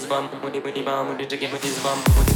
woody bum, it his bum, woody woody bum, woody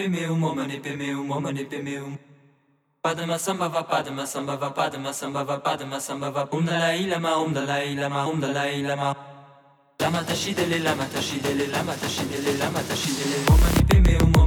pemeum, omani pemeum, omani pemeum. Padma sambhava padma sambhava padma sambhava padma sambhava Om Dalai Lama Om Dalai Lama Om Dalai Lama. Lama tashidele lama tashidele lama tashidele lama tashidele Omani pemeum, omani pemeum,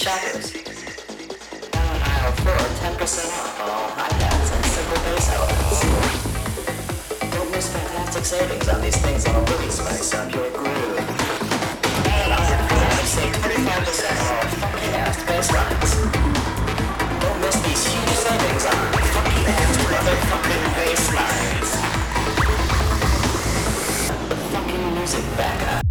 shadows. Now in aisle 4, 10% off on all iPads and simple base outlets. Don't miss fantastic savings on these things that'll really spice up your groove. Now in aisle 5, save 25% on funky ass bass lines. Don't miss these huge savings on funky ass motherfucking bass lines. The fucking music back.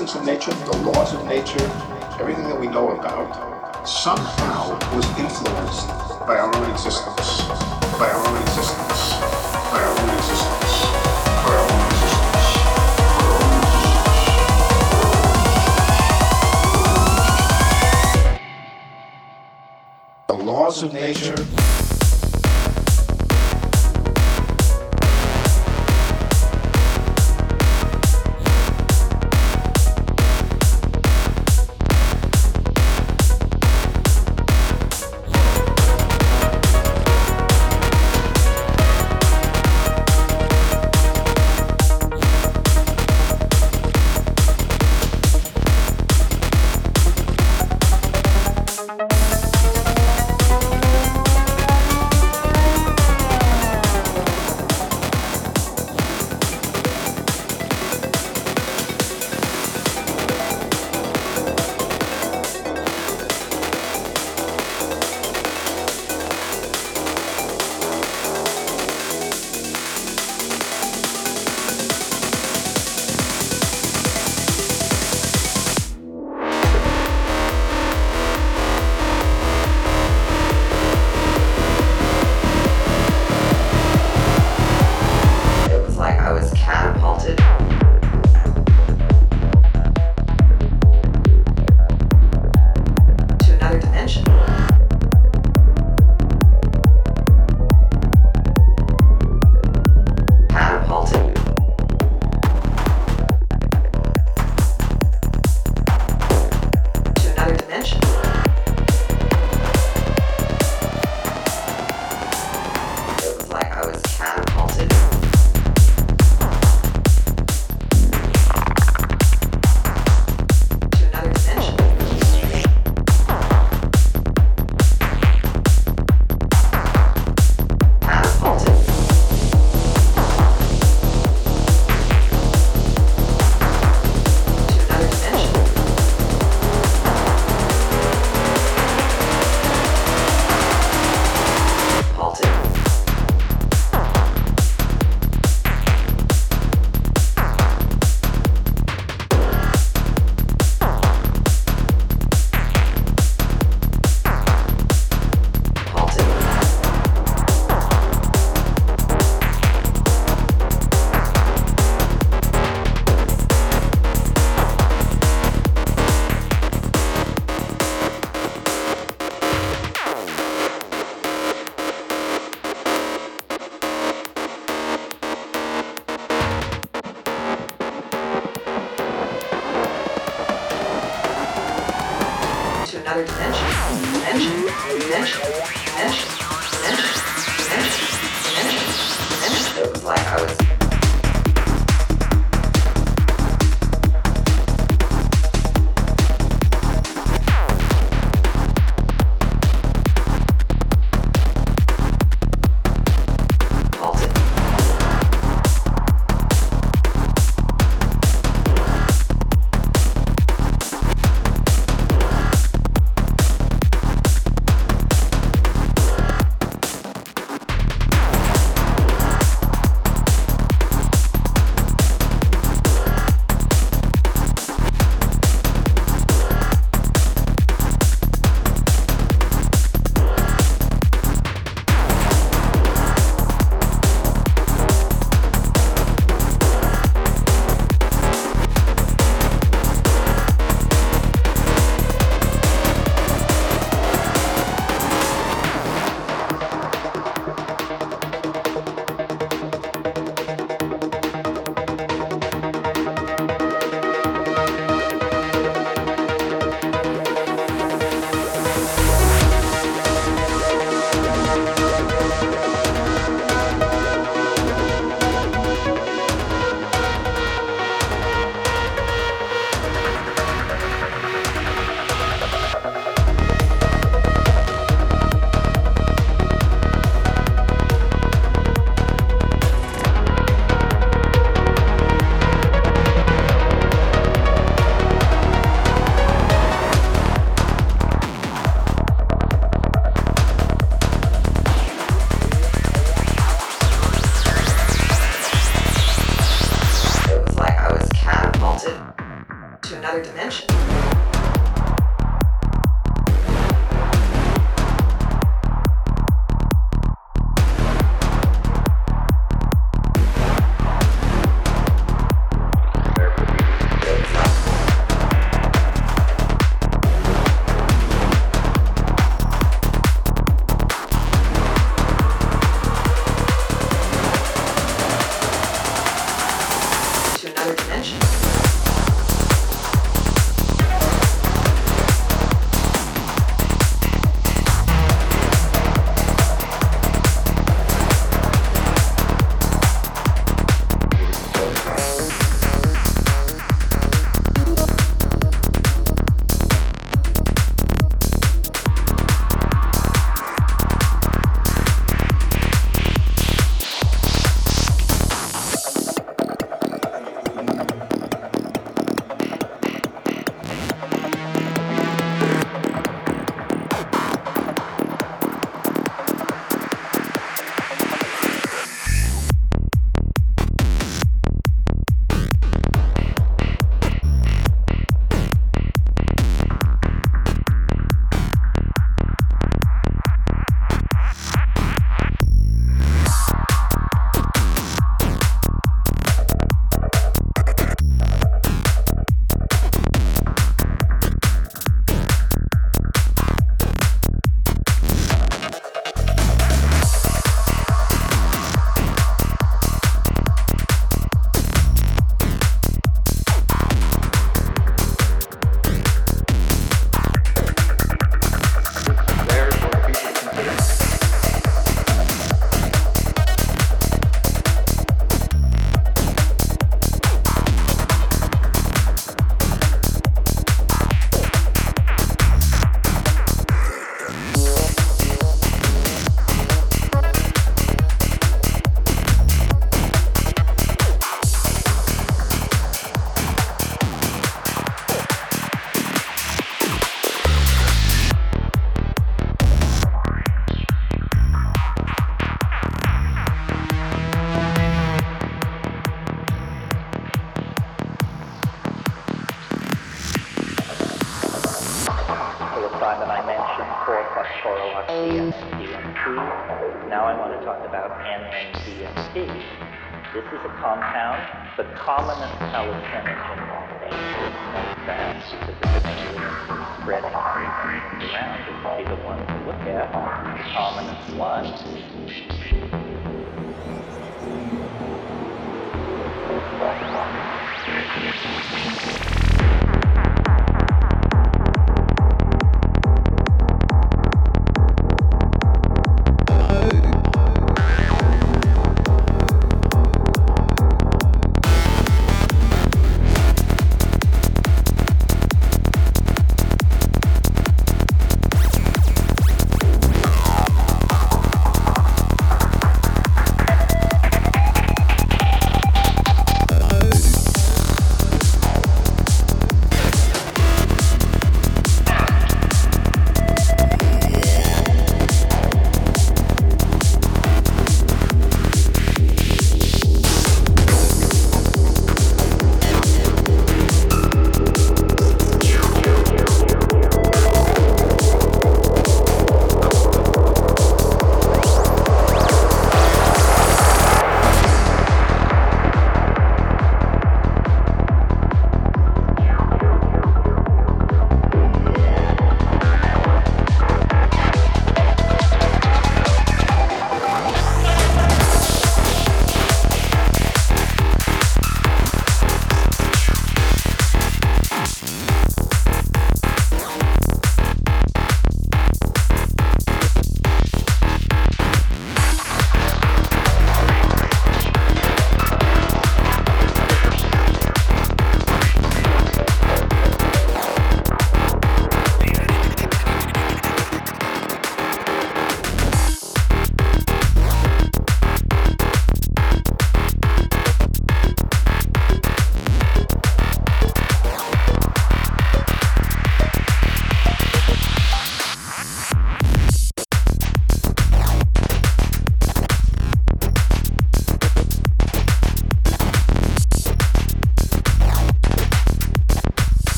Of nature, the laws of nature, everything that we know about, somehow was influenced by our own existence, by our own existence, by our own existence, by our own existence. The laws of nature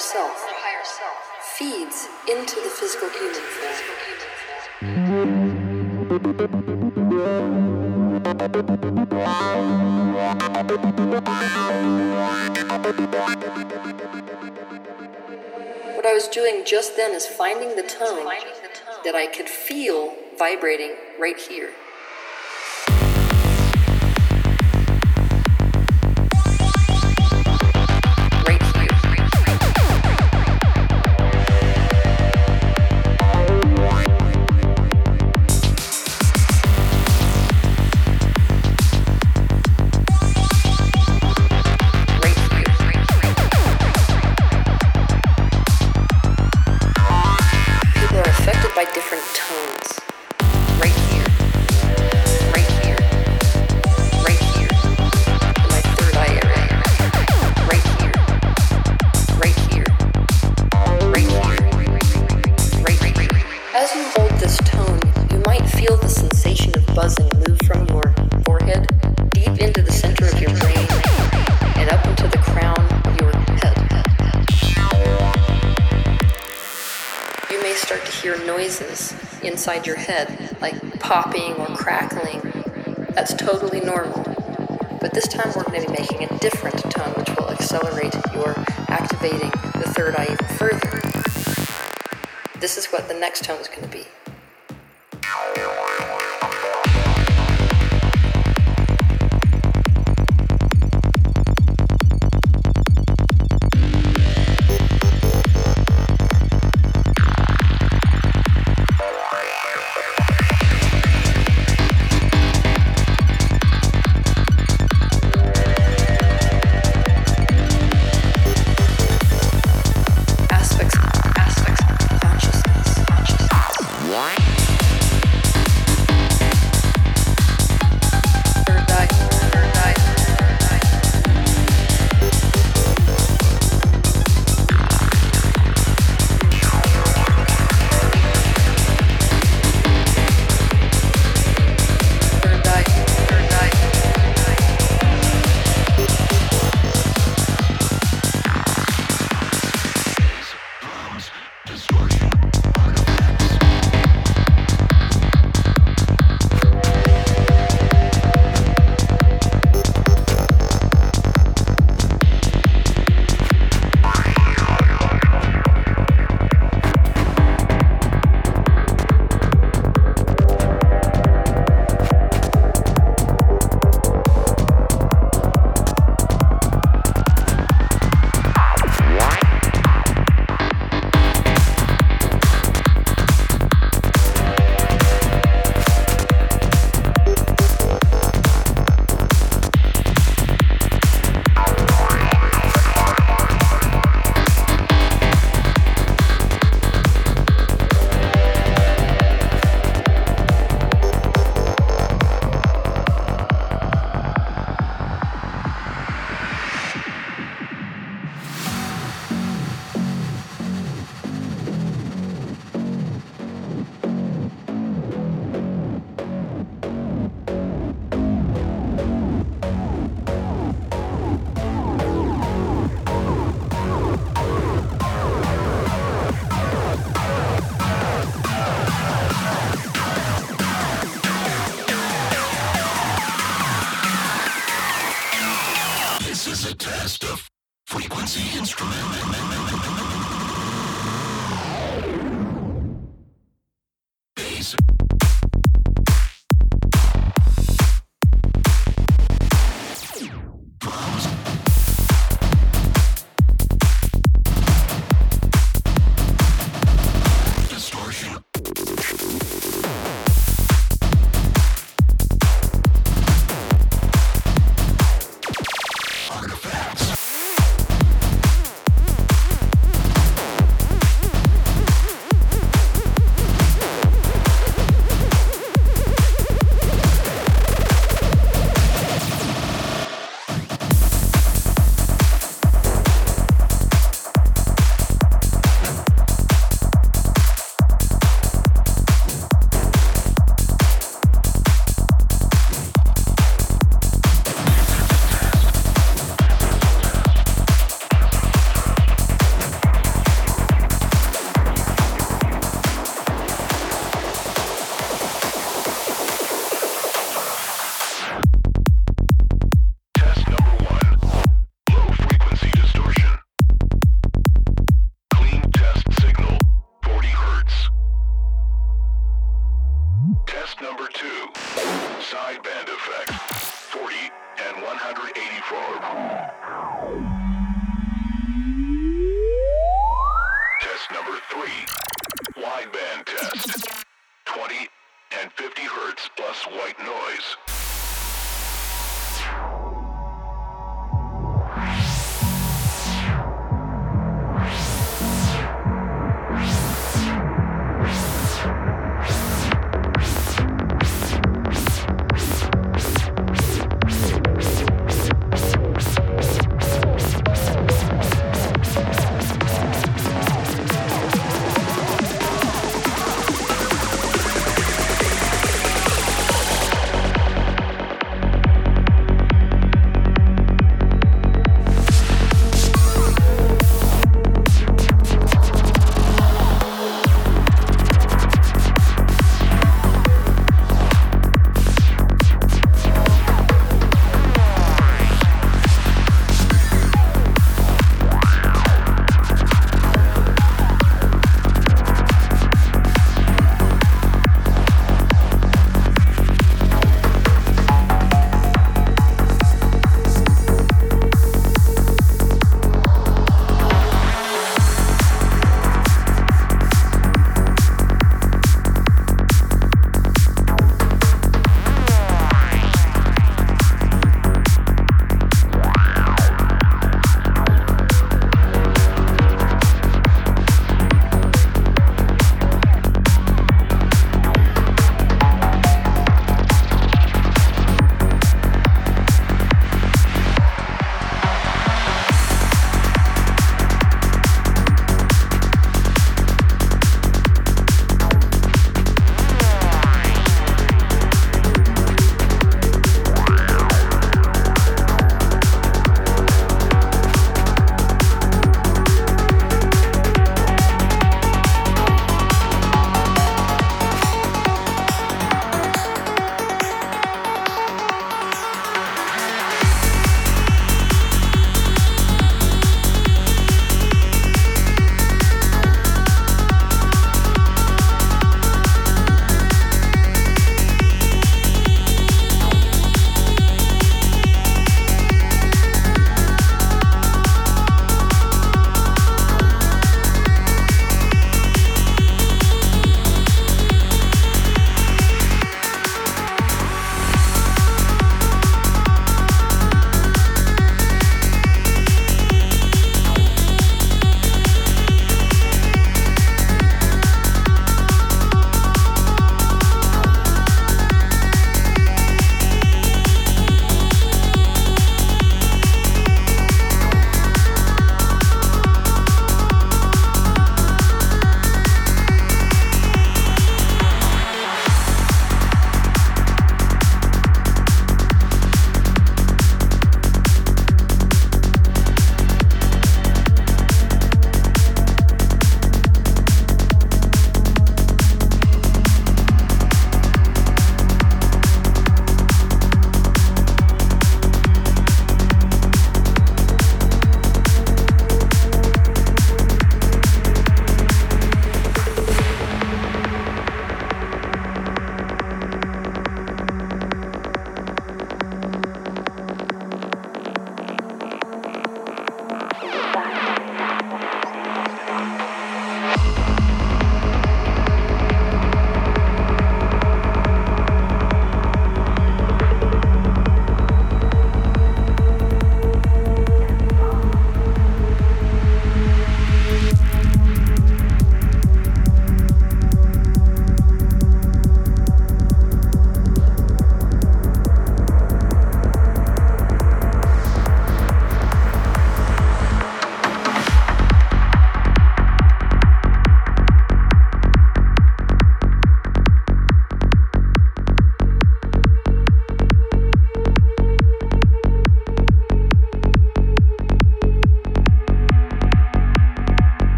self the higher self feeds into the physical human What I was doing just then is finding the tone that I could feel vibrating right here. Inside your head, like popping or crackling. That's totally normal. But this time we're going to be making a different tone, which will accelerate your activating the third eye even further. This is what the next tone is going to be.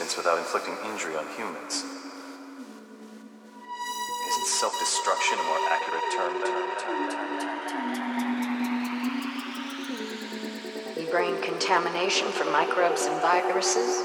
existence without inflicting injury on humans. Isn't self destruction a more accurate term? we bring contamination from microbes and viruses